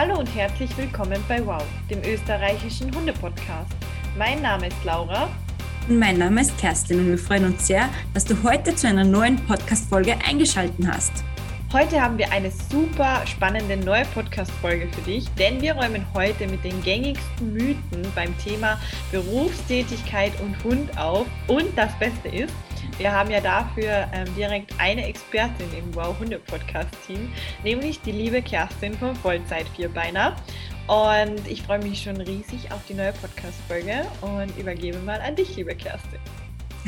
Hallo und herzlich willkommen bei Wow, dem österreichischen Hunde-Podcast. Mein Name ist Laura. Und mein Name ist Kerstin und wir freuen uns sehr, dass du heute zu einer neuen Podcast-Folge eingeschaltet hast. Heute haben wir eine super spannende neue Podcast-Folge für dich, denn wir räumen heute mit den gängigsten Mythen beim Thema Berufstätigkeit und Hund auf. Und das Beste ist, wir haben ja dafür ähm, direkt eine Expertin im Wow Hunde Podcast Team, nämlich die liebe Kerstin vom Vollzeit Vierbeiner. Und ich freue mich schon riesig auf die neue Podcast-Folge und übergebe mal an dich, liebe Kerstin.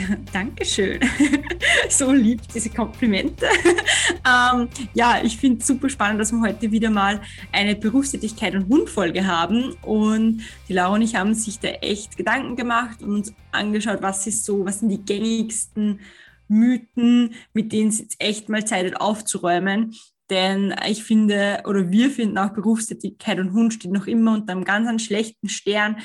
Dankeschön. so lieb, diese Komplimente. ähm, ja, ich finde es super spannend, dass wir heute wieder mal eine Berufstätigkeit und Hundfolge haben. Und die Laura und ich haben sich da echt Gedanken gemacht und uns angeschaut, was ist so, was sind die gängigsten Mythen, mit denen es jetzt echt mal Zeit hat aufzuräumen. Denn ich finde, oder wir finden auch Berufstätigkeit und Hund steht noch immer unter einem ganz schlechten Stern.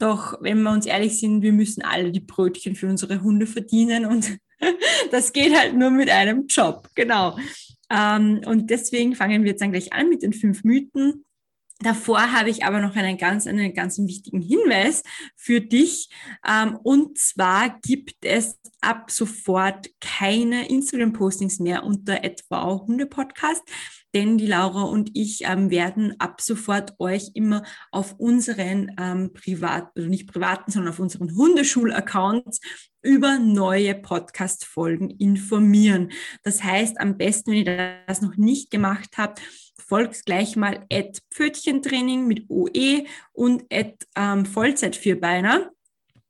Doch wenn wir uns ehrlich sind, wir müssen alle die Brötchen für unsere Hunde verdienen und das geht halt nur mit einem Job, genau. Ähm, und deswegen fangen wir jetzt dann gleich an mit den fünf Mythen. Davor habe ich aber noch einen ganz, einen ganz wichtigen Hinweis für dich. Ähm, und zwar gibt es ab sofort keine Instagram-Postings mehr unter etwa Hunde-Podcast denn die Laura und ich ähm, werden ab sofort euch immer auf unseren ähm, privat, also nicht privaten, sondern auf unseren Hundeschul-Accounts über neue Podcast-Folgen informieren. Das heißt, am besten, wenn ihr das noch nicht gemacht habt, folgt gleich mal at Pfötchentraining mit OE und at ähm, Vollzeit-Vierbeiner.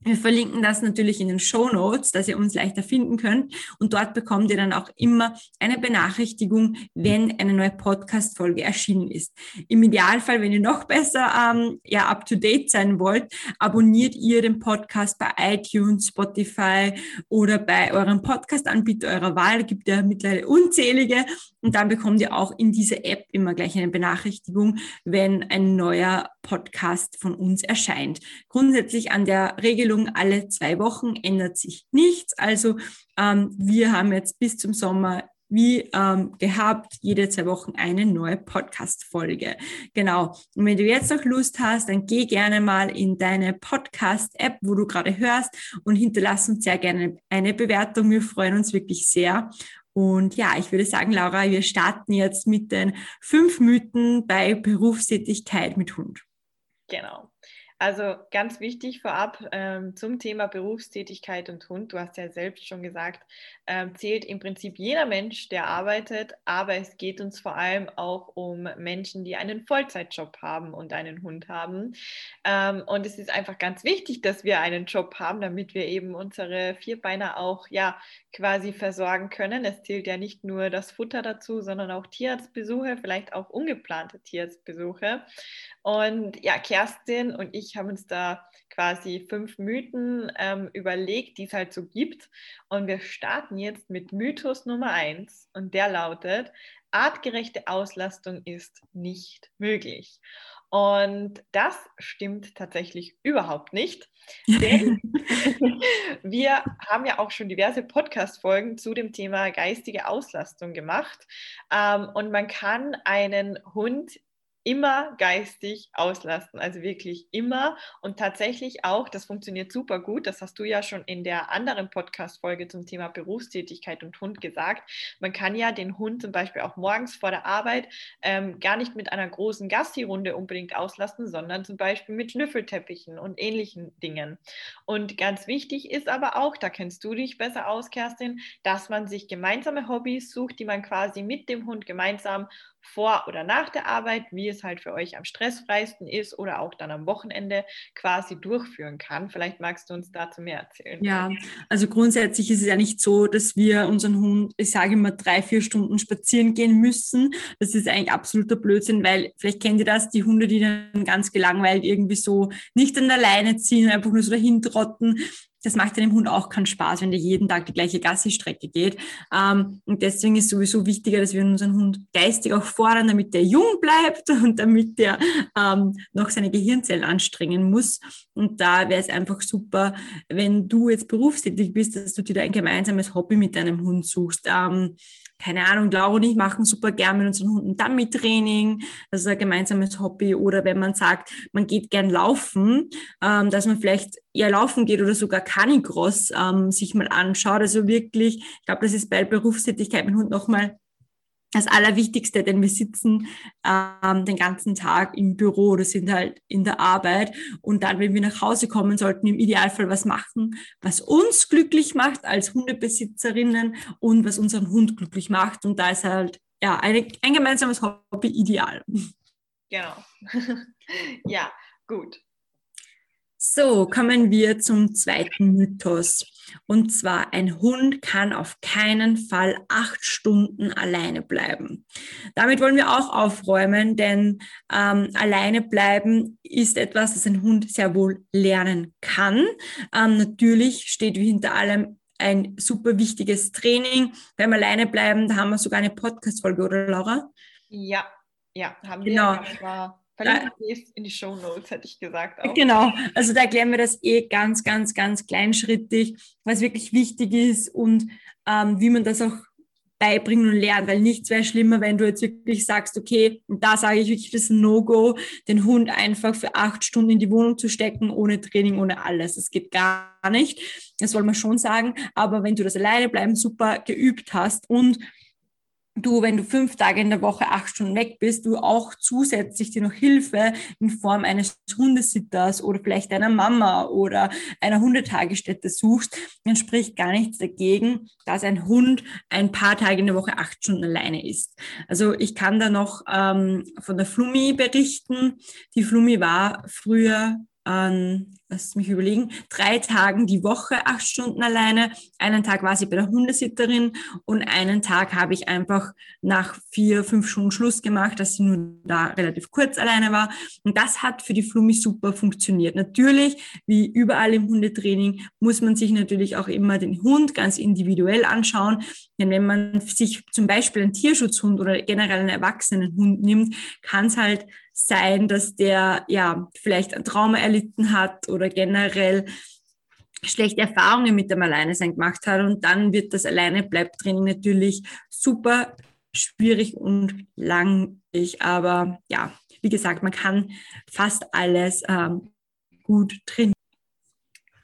Wir verlinken das natürlich in den Show Notes, dass ihr uns leichter finden könnt. Und dort bekommt ihr dann auch immer eine Benachrichtigung, wenn eine neue Podcast-Folge erschienen ist. Im Idealfall, wenn ihr noch besser ähm, ja, up to date sein wollt, abonniert ihr den Podcast bei iTunes, Spotify oder bei eurem Podcast-Anbieter eurer Wahl. Gibt ja mittlerweile unzählige. Und dann bekommt ihr auch in dieser App immer gleich eine Benachrichtigung, wenn ein neuer Podcast von uns erscheint. Grundsätzlich an der Regelung alle zwei Wochen ändert sich nichts. Also ähm, wir haben jetzt bis zum Sommer wie ähm, gehabt, jede zwei Wochen eine neue Podcast-Folge. Genau. Und wenn du jetzt noch Lust hast, dann geh gerne mal in deine Podcast-App, wo du gerade hörst und hinterlass uns sehr gerne eine Bewertung. Wir freuen uns wirklich sehr. Und ja, ich würde sagen, Laura, wir starten jetzt mit den fünf Mythen bei Berufstätigkeit mit Hund. Genau. Also ganz wichtig vorab ähm, zum Thema Berufstätigkeit und Hund. Du hast ja selbst schon gesagt, ähm, zählt im Prinzip jeder Mensch, der arbeitet, aber es geht uns vor allem auch um Menschen, die einen Vollzeitjob haben und einen Hund haben. Ähm, und es ist einfach ganz wichtig, dass wir einen Job haben, damit wir eben unsere Vierbeiner auch ja quasi versorgen können. Es zählt ja nicht nur das Futter dazu, sondern auch Tierarztbesuche, vielleicht auch ungeplante Tierarztbesuche. Und ja, Kerstin und ich haben uns da quasi fünf Mythen ähm, überlegt, die es halt so gibt. Und wir starten jetzt mit Mythos Nummer eins und der lautet, artgerechte Auslastung ist nicht möglich. Und das stimmt tatsächlich überhaupt nicht. Denn wir haben ja auch schon diverse Podcast-Folgen zu dem Thema geistige Auslastung gemacht. Ähm, und man kann einen Hund immer geistig auslasten, also wirklich immer und tatsächlich auch, das funktioniert super gut, das hast du ja schon in der anderen Podcast-Folge zum Thema Berufstätigkeit und Hund gesagt. Man kann ja den Hund zum Beispiel auch morgens vor der Arbeit ähm, gar nicht mit einer großen Gassi-Runde unbedingt auslasten, sondern zum Beispiel mit Schnüffelteppichen und ähnlichen Dingen. Und ganz wichtig ist aber auch, da kennst du dich besser aus, Kerstin, dass man sich gemeinsame Hobbys sucht, die man quasi mit dem Hund gemeinsam vor oder nach der Arbeit, wie es halt für euch am stressfreisten ist oder auch dann am Wochenende quasi durchführen kann. Vielleicht magst du uns dazu mehr erzählen. Ja, also grundsätzlich ist es ja nicht so, dass wir unseren Hund, ich sage immer, drei, vier Stunden spazieren gehen müssen. Das ist eigentlich absoluter Blödsinn, weil vielleicht kennt ihr das, die Hunde, die dann ganz gelangweilt irgendwie so nicht an der Leine ziehen, einfach nur so dahin trotten das macht einem Hund auch keinen Spaß, wenn der jeden Tag die gleiche Gassi-Strecke geht. Ähm, und deswegen ist sowieso wichtiger, dass wir unseren Hund geistig auch fordern, damit der jung bleibt und damit der ähm, noch seine Gehirnzellen anstrengen muss. Und da wäre es einfach super, wenn du jetzt berufstätig bist, dass du dir da ein gemeinsames Hobby mit deinem Hund suchst. Ähm, keine Ahnung, Laura und ich machen super gern mit unseren Hunden Dummy-Training, das ist ein gemeinsames Hobby. Oder wenn man sagt, man geht gern laufen, ähm, dass man vielleicht eher laufen geht oder sogar Canicross ähm, sich mal anschaut. Also wirklich, ich glaube, das ist bei Berufstätigkeit mit Hund nochmal das Allerwichtigste, denn wir sitzen ähm, den ganzen Tag im Büro oder sind halt in der Arbeit und dann, wenn wir nach Hause kommen, sollten wir im Idealfall was machen, was uns glücklich macht als Hundebesitzerinnen und was unseren Hund glücklich macht und da ist halt ja eine, ein gemeinsames Hobby ideal. Genau. ja, gut. So, kommen wir zum zweiten Mythos. Und zwar, ein Hund kann auf keinen Fall acht Stunden alleine bleiben. Damit wollen wir auch aufräumen, denn ähm, alleine bleiben ist etwas, das ein Hund sehr wohl lernen kann. Ähm, natürlich steht wie hinter allem ein super wichtiges Training. Beim Alleine bleiben, da haben wir sogar eine Podcast-Folge, oder Laura? Ja, ja, haben wir. Genau. Verlinken wir es in die Show Notes, hätte ich gesagt. Auch. Genau, also da erklären wir das eh ganz, ganz, ganz kleinschrittig, was wirklich wichtig ist und ähm, wie man das auch beibringen und lernen, weil nichts wäre schlimmer, wenn du jetzt wirklich sagst, okay, und da sage ich wirklich, das No-Go, den Hund einfach für acht Stunden in die Wohnung zu stecken, ohne Training, ohne alles. Das geht gar nicht. Das soll man schon sagen. Aber wenn du das alleine bleiben super geübt hast und du, wenn du fünf Tage in der Woche acht Stunden weg bist, du auch zusätzlich dir noch Hilfe in Form eines Hundesitters oder vielleicht einer Mama oder einer Hundetagesstätte suchst, dann spricht gar nichts dagegen, dass ein Hund ein paar Tage in der Woche acht Stunden alleine ist. Also ich kann da noch ähm, von der Flummi berichten. Die Flummi war früher an, lass mich überlegen, drei Tagen die Woche, acht Stunden alleine. Einen Tag war sie bei der Hundesitterin und einen Tag habe ich einfach nach vier, fünf Stunden Schluss gemacht, dass sie nur da relativ kurz alleine war. Und das hat für die Flummi super funktioniert. Natürlich, wie überall im Hundetraining, muss man sich natürlich auch immer den Hund ganz individuell anschauen. Denn wenn man sich zum Beispiel einen Tierschutzhund oder generell einen erwachsenen Hund nimmt, kann es halt sein, dass der ja vielleicht ein Trauma erlitten hat oder generell schlechte Erfahrungen mit dem Alleinesein gemacht hat und dann wird das Alleine-Bleib-Training natürlich super schwierig und langwierig. Aber ja, wie gesagt, man kann fast alles ähm, gut trainieren.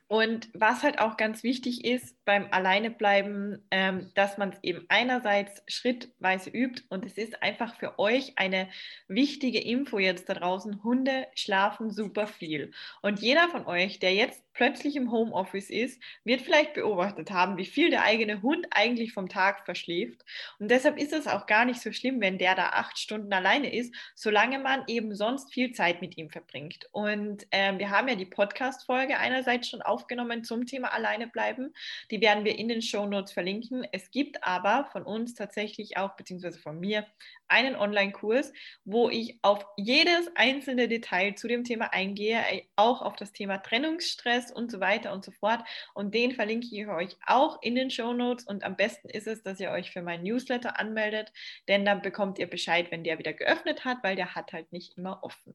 Und was halt auch ganz wichtig ist beim Alleinebleiben, ähm, dass man es eben einerseits schrittweise übt und es ist einfach für euch eine wichtige Info jetzt da draußen. Hunde schlafen super viel. Und jeder von euch, der jetzt plötzlich im Homeoffice ist, wird vielleicht beobachtet haben, wie viel der eigene Hund eigentlich vom Tag verschläft. Und deshalb ist es auch gar nicht so schlimm, wenn der da acht Stunden alleine ist, solange man eben sonst viel Zeit mit ihm verbringt. Und ähm, wir haben ja die Podcast-Folge einerseits schon aufgenommen zum Thema Alleine bleiben. Die werden wir in den Show Notes verlinken. Es gibt aber von uns tatsächlich auch, beziehungsweise von mir, einen Online-Kurs, wo ich auf jedes einzelne Detail zu dem Thema eingehe, äh, auch auf das Thema Trennungsstress und so weiter und so fort. Und den verlinke ich euch auch in den Show Notes. Und am besten ist es, dass ihr euch für meinen Newsletter anmeldet, denn dann bekommt ihr Bescheid, wenn der wieder geöffnet hat, weil der hat halt nicht immer offen.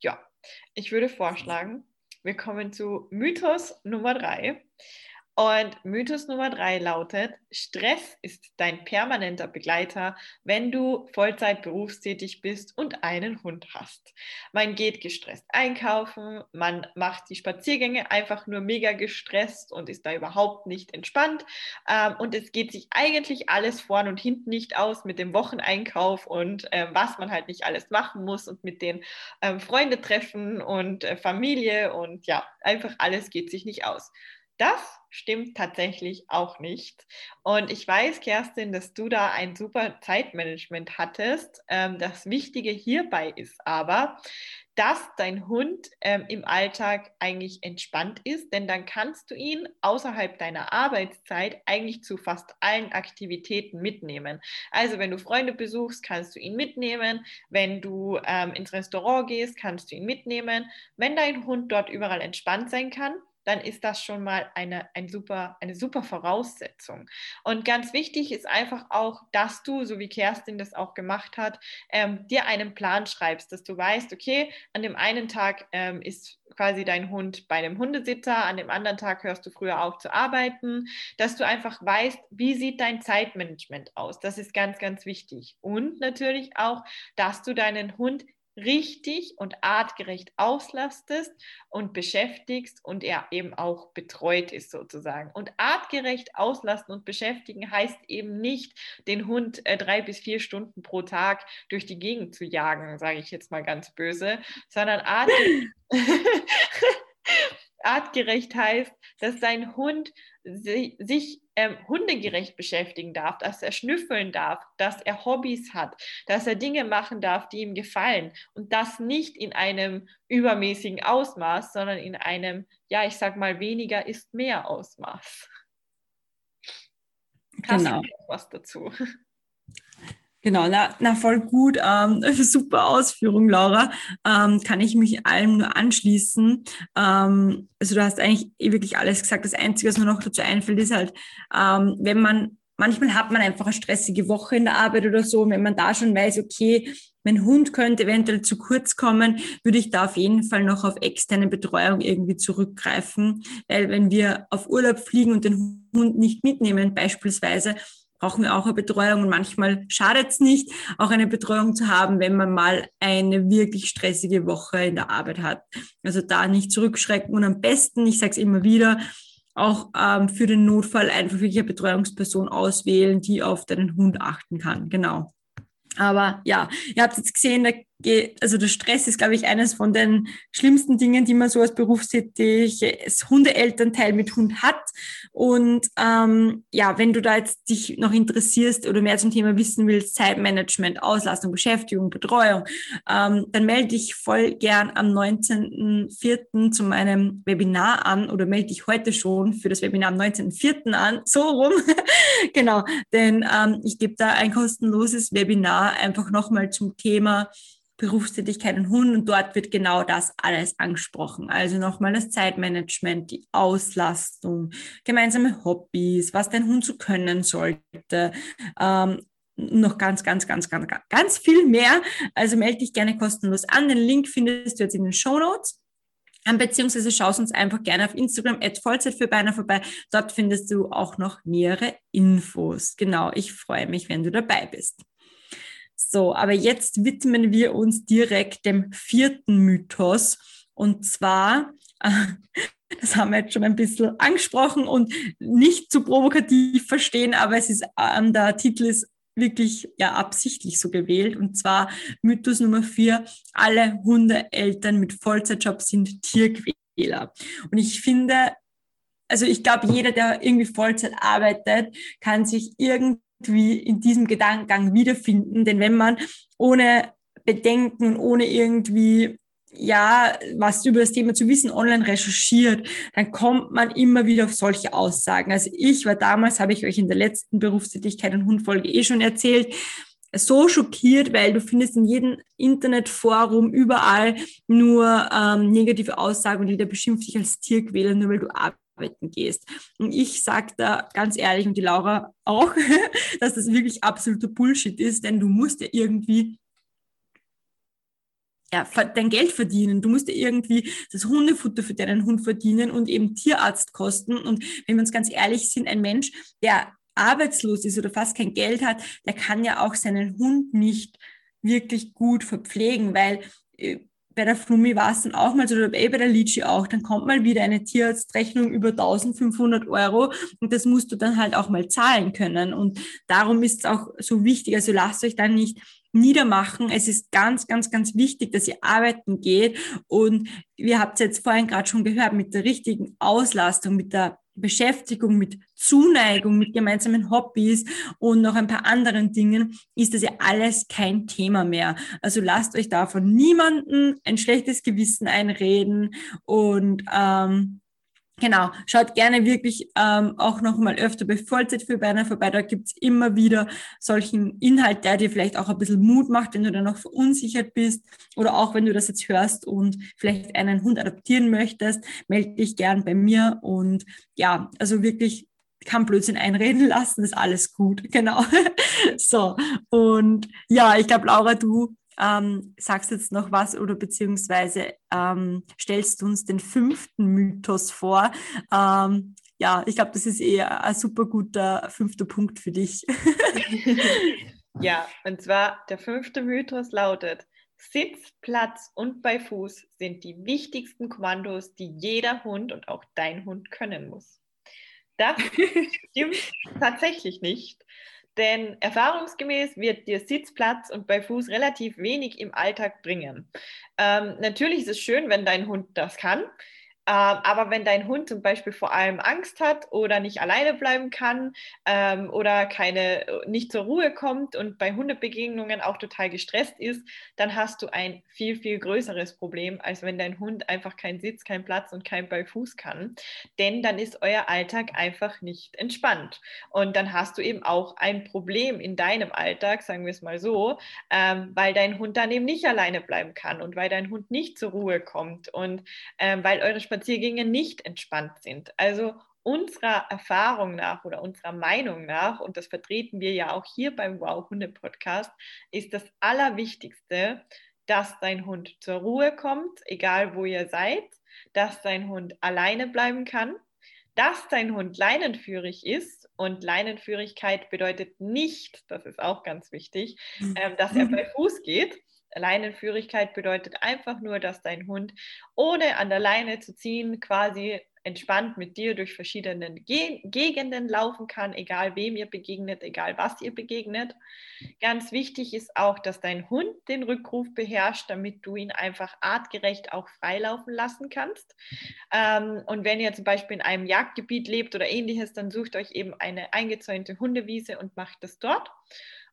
Ja, ich würde vorschlagen, wir kommen zu Mythos Nummer drei. Und Mythos Nummer drei lautet, Stress ist dein permanenter Begleiter, wenn du Vollzeit berufstätig bist und einen Hund hast. Man geht gestresst einkaufen, man macht die Spaziergänge einfach nur mega gestresst und ist da überhaupt nicht entspannt. Ähm, und es geht sich eigentlich alles vorn und hinten nicht aus mit dem Wocheneinkauf und ähm, was man halt nicht alles machen muss und mit den ähm, Freunde treffen und äh, Familie und ja, einfach alles geht sich nicht aus. Das stimmt tatsächlich auch nicht. Und ich weiß, Kerstin, dass du da ein super Zeitmanagement hattest. Ähm, das Wichtige hierbei ist aber, dass dein Hund ähm, im Alltag eigentlich entspannt ist, denn dann kannst du ihn außerhalb deiner Arbeitszeit eigentlich zu fast allen Aktivitäten mitnehmen. Also wenn du Freunde besuchst, kannst du ihn mitnehmen. Wenn du ähm, ins Restaurant gehst, kannst du ihn mitnehmen. Wenn dein Hund dort überall entspannt sein kann, dann ist das schon mal eine, ein super, eine super Voraussetzung. Und ganz wichtig ist einfach auch, dass du, so wie Kerstin das auch gemacht hat, ähm, dir einen Plan schreibst, dass du weißt, okay, an dem einen Tag ähm, ist quasi dein Hund bei einem Hundesitter, an dem anderen Tag hörst du früher auf zu arbeiten, dass du einfach weißt, wie sieht dein Zeitmanagement aus. Das ist ganz, ganz wichtig. Und natürlich auch, dass du deinen Hund richtig und artgerecht auslastest und beschäftigst und er eben auch betreut ist sozusagen. Und artgerecht auslasten und beschäftigen heißt eben nicht, den Hund äh, drei bis vier Stunden pro Tag durch die Gegend zu jagen, sage ich jetzt mal ganz böse, sondern artgerecht, artgerecht heißt, dass dein Hund sich ähm, hundegerecht beschäftigen darf, dass er schnüffeln darf, dass er Hobbys hat, dass er Dinge machen darf, die ihm gefallen. Und das nicht in einem übermäßigen Ausmaß, sondern in einem, ja, ich sag mal, weniger ist mehr Ausmaß. Hast genau. du noch was dazu? Genau, na, na voll gut. Ähm, super Ausführung, Laura. Ähm, kann ich mich allem nur anschließen. Ähm, also du hast eigentlich eh wirklich alles gesagt. Das Einzige, was mir noch dazu einfällt, ist halt, ähm, wenn man, manchmal hat man einfach eine stressige Woche in der Arbeit oder so, wenn man da schon weiß, okay, mein Hund könnte eventuell zu kurz kommen, würde ich da auf jeden Fall noch auf externe Betreuung irgendwie zurückgreifen. Weil wenn wir auf Urlaub fliegen und den Hund nicht mitnehmen, beispielsweise, brauchen wir auch eine Betreuung und manchmal schadet es nicht, auch eine Betreuung zu haben, wenn man mal eine wirklich stressige Woche in der Arbeit hat. Also da nicht zurückschrecken und am besten, ich sage es immer wieder, auch ähm, für den Notfall einfach wirklich eine Betreuungsperson auswählen, die auf deinen Hund achten kann. Genau. Aber ja, ihr habt jetzt gesehen, der also der Stress ist, glaube ich, eines von den schlimmsten Dingen, die man so als berufstätiges Hundeelternteil mit Hund hat. Und ähm, ja, wenn du da jetzt dich noch interessierst oder mehr zum Thema wissen willst, Zeitmanagement, Auslastung, Beschäftigung, Betreuung, ähm, dann melde dich voll gern am 19.04. zu meinem Webinar an oder melde dich heute schon für das Webinar am 19.04. an, so rum. genau, denn ähm, ich gebe da ein kostenloses Webinar einfach nochmal zum Thema Berufstätigkeit und Hund und dort wird genau das alles angesprochen. Also nochmal das Zeitmanagement, die Auslastung, gemeinsame Hobbys, was dein Hund so können sollte. Ähm, noch ganz, ganz, ganz, ganz, ganz viel mehr. Also melde dich gerne kostenlos an. Den Link findest du jetzt in den Show Notes. Ähm, beziehungsweise schaust uns einfach gerne auf Instagram at Vollzeit für Beiner vorbei. Dort findest du auch noch nähere Infos. Genau, ich freue mich, wenn du dabei bist. So, aber jetzt widmen wir uns direkt dem vierten Mythos. Und zwar, das haben wir jetzt schon ein bisschen angesprochen und nicht zu provokativ verstehen, aber es ist, äh, der Titel ist wirklich ja absichtlich so gewählt. Und zwar Mythos Nummer vier, alle Hundeeltern mit Vollzeitjob sind Tierquäler. Und ich finde, also ich glaube, jeder, der irgendwie Vollzeit arbeitet, kann sich irgendwie irgendwie in diesem Gedankengang wiederfinden. Denn wenn man ohne Bedenken ohne irgendwie ja, was über das Thema zu wissen, online recherchiert, dann kommt man immer wieder auf solche Aussagen. Also ich war damals, habe ich euch in der letzten Berufstätigkeit und Hundfolge eh schon erzählt, so schockiert, weil du findest in jedem Internetforum überall nur ähm, negative Aussagen und jeder beschimpft dich als Tierquäler, nur weil du arbeiten gehst. Und ich sage da ganz ehrlich und die Laura auch, dass das wirklich absoluter Bullshit ist, denn du musst ja irgendwie ja, dein Geld verdienen. Du musst ja irgendwie das Hundefutter für deinen Hund verdienen und eben Tierarztkosten. Und wenn wir uns ganz ehrlich sind, ein Mensch, der arbeitslos ist oder fast kein Geld hat, der kann ja auch seinen Hund nicht wirklich gut verpflegen, weil äh, bei der Flummi war es dann auch mal so, oder eh bei der Litschi auch, dann kommt mal wieder eine Tierarztrechnung über 1500 Euro und das musst du dann halt auch mal zahlen können. Und darum ist es auch so wichtig, also lasst euch dann nicht niedermachen. Es ist ganz, ganz, ganz wichtig, dass ihr arbeiten geht. Und wir habt es jetzt vorhin gerade schon gehört, mit der richtigen Auslastung, mit der Beschäftigung, mit Zuneigung, mit gemeinsamen Hobbys und noch ein paar anderen Dingen ist das ja alles kein Thema mehr. Also lasst euch davon niemanden ein schlechtes Gewissen einreden und ähm, Genau, schaut gerne wirklich ähm, auch noch mal öfter bei Vollzeit für Beiner vorbei. Da gibt's immer wieder solchen Inhalt, der dir vielleicht auch ein bisschen Mut macht, wenn du da noch verunsichert bist oder auch wenn du das jetzt hörst und vielleicht einen Hund adoptieren möchtest, melde dich gern bei mir und ja, also wirklich kann Blödsinn einreden lassen, ist alles gut. Genau. so, und ja, ich glaube, Laura, du ähm, sagst jetzt noch was oder beziehungsweise ähm, stellst uns den fünften Mythos vor. Ähm, ja, ich glaube, das ist eher ein super guter fünfter Punkt für dich. ja, und zwar der fünfte Mythos lautet, Sitz, Platz und bei Fuß sind die wichtigsten Kommandos, die jeder Hund und auch dein Hund können muss. Das stimmt tatsächlich nicht. Denn erfahrungsgemäß wird dir Sitzplatz und bei Fuß relativ wenig im Alltag bringen. Ähm, natürlich ist es schön, wenn dein Hund das kann. Ähm, aber wenn dein Hund zum Beispiel vor allem Angst hat oder nicht alleine bleiben kann ähm, oder keine, nicht zur Ruhe kommt und bei Hundebegegnungen auch total gestresst ist, dann hast du ein viel, viel größeres Problem, als wenn dein Hund einfach keinen Sitz, keinen Platz und kein Beifuß kann. Denn dann ist euer Alltag einfach nicht entspannt. Und dann hast du eben auch ein Problem in deinem Alltag, sagen wir es mal so, ähm, weil dein Hund dann eben nicht alleine bleiben kann und weil dein Hund nicht zur Ruhe kommt und ähm, weil eure Spaziergänge nicht entspannt sind. Also unserer Erfahrung nach oder unserer Meinung nach, und das vertreten wir ja auch hier beim Wow Hunde Podcast, ist das Allerwichtigste, dass dein Hund zur Ruhe kommt, egal wo ihr seid, dass dein Hund alleine bleiben kann, dass dein Hund leinenführig ist. Und Leinenführigkeit bedeutet nicht, das ist auch ganz wichtig, mhm. äh, dass er bei Fuß geht, Leinenführigkeit bedeutet einfach nur, dass dein Hund ohne an der Leine zu ziehen quasi entspannt mit dir durch verschiedene Ge Gegenden laufen kann, egal wem ihr begegnet, egal was ihr begegnet. Ganz wichtig ist auch, dass dein Hund den Rückruf beherrscht, damit du ihn einfach artgerecht auch freilaufen lassen kannst. Ähm, und wenn ihr zum Beispiel in einem Jagdgebiet lebt oder ähnliches, dann sucht euch eben eine eingezäunte Hundewiese und macht es dort.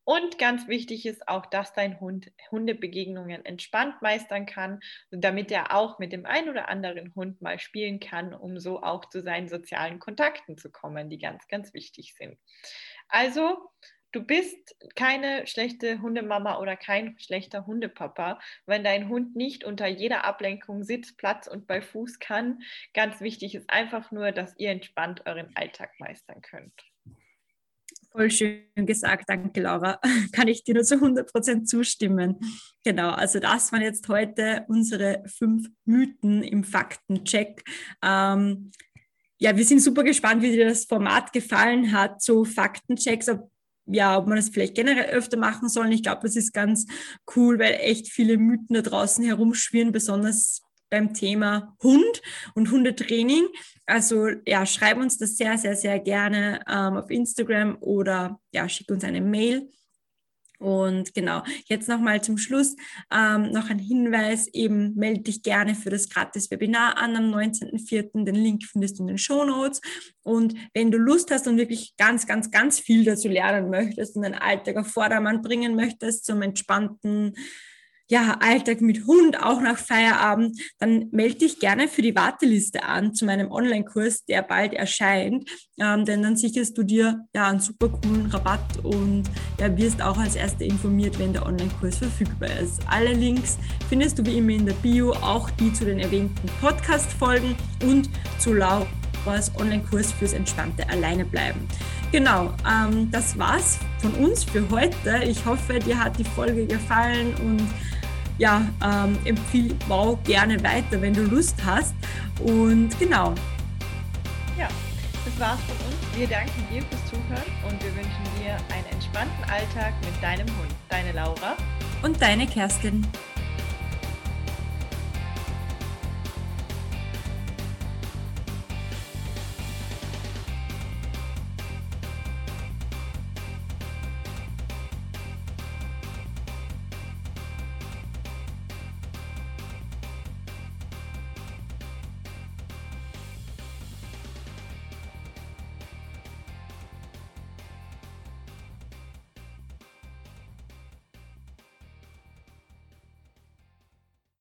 Und ganz wichtig ist auch, dass dein Hund Hundebegegnungen entspannt meistern kann, damit er auch mit dem einen oder anderen Hund mal spielen kann, um so auch zu seinen sozialen Kontakten zu kommen, die ganz, ganz wichtig sind. Also, du bist keine schlechte Hundemama oder kein schlechter Hundepapa, wenn dein Hund nicht unter jeder Ablenkung Sitz, Platz und bei Fuß kann. Ganz wichtig ist einfach nur, dass ihr entspannt euren Alltag meistern könnt. Voll schön gesagt, danke Laura. Kann ich dir nur zu 100 Prozent zustimmen. Genau, also das waren jetzt heute unsere fünf Mythen im Faktencheck. Ähm, ja, wir sind super gespannt, wie dir das Format gefallen hat, so Faktenchecks, ob, ja, ob man das vielleicht generell öfter machen soll. Ich glaube, das ist ganz cool, weil echt viele Mythen da draußen herumschwirren, besonders beim Thema Hund und Hundetraining. Also ja, schreib uns das sehr, sehr, sehr gerne ähm, auf Instagram oder ja, schick uns eine Mail. Und genau, jetzt nochmal zum Schluss ähm, noch ein Hinweis, eben melde dich gerne für das Gratis-Webinar an am 19.04. Den Link findest du in den Show Notes. Und wenn du Lust hast und wirklich ganz, ganz, ganz viel dazu lernen möchtest und deinen Alltag auf Vordermann bringen möchtest zum entspannten ja, Alltag mit Hund, auch nach Feierabend, dann melde dich gerne für die Warteliste an zu meinem Online-Kurs, der bald erscheint. Ähm, denn dann sicherst du dir ja einen super coolen Rabatt und ja, wirst auch als Erster informiert, wenn der Online-Kurs verfügbar ist. Alle Links findest du wie immer in der Bio, auch die zu den erwähnten Podcast-Folgen und zu Lauras Online-Kurs fürs entspannte Alleinebleiben. Genau, ähm, das war's von uns für heute. Ich hoffe, dir hat die Folge gefallen und ja, ähm, empfiehl Wow gerne weiter, wenn du Lust hast. Und genau. Ja, das war's von uns. Wir danken dir fürs Zuhören und wir wünschen dir einen entspannten Alltag mit deinem Hund. Deine Laura und deine Kerstin.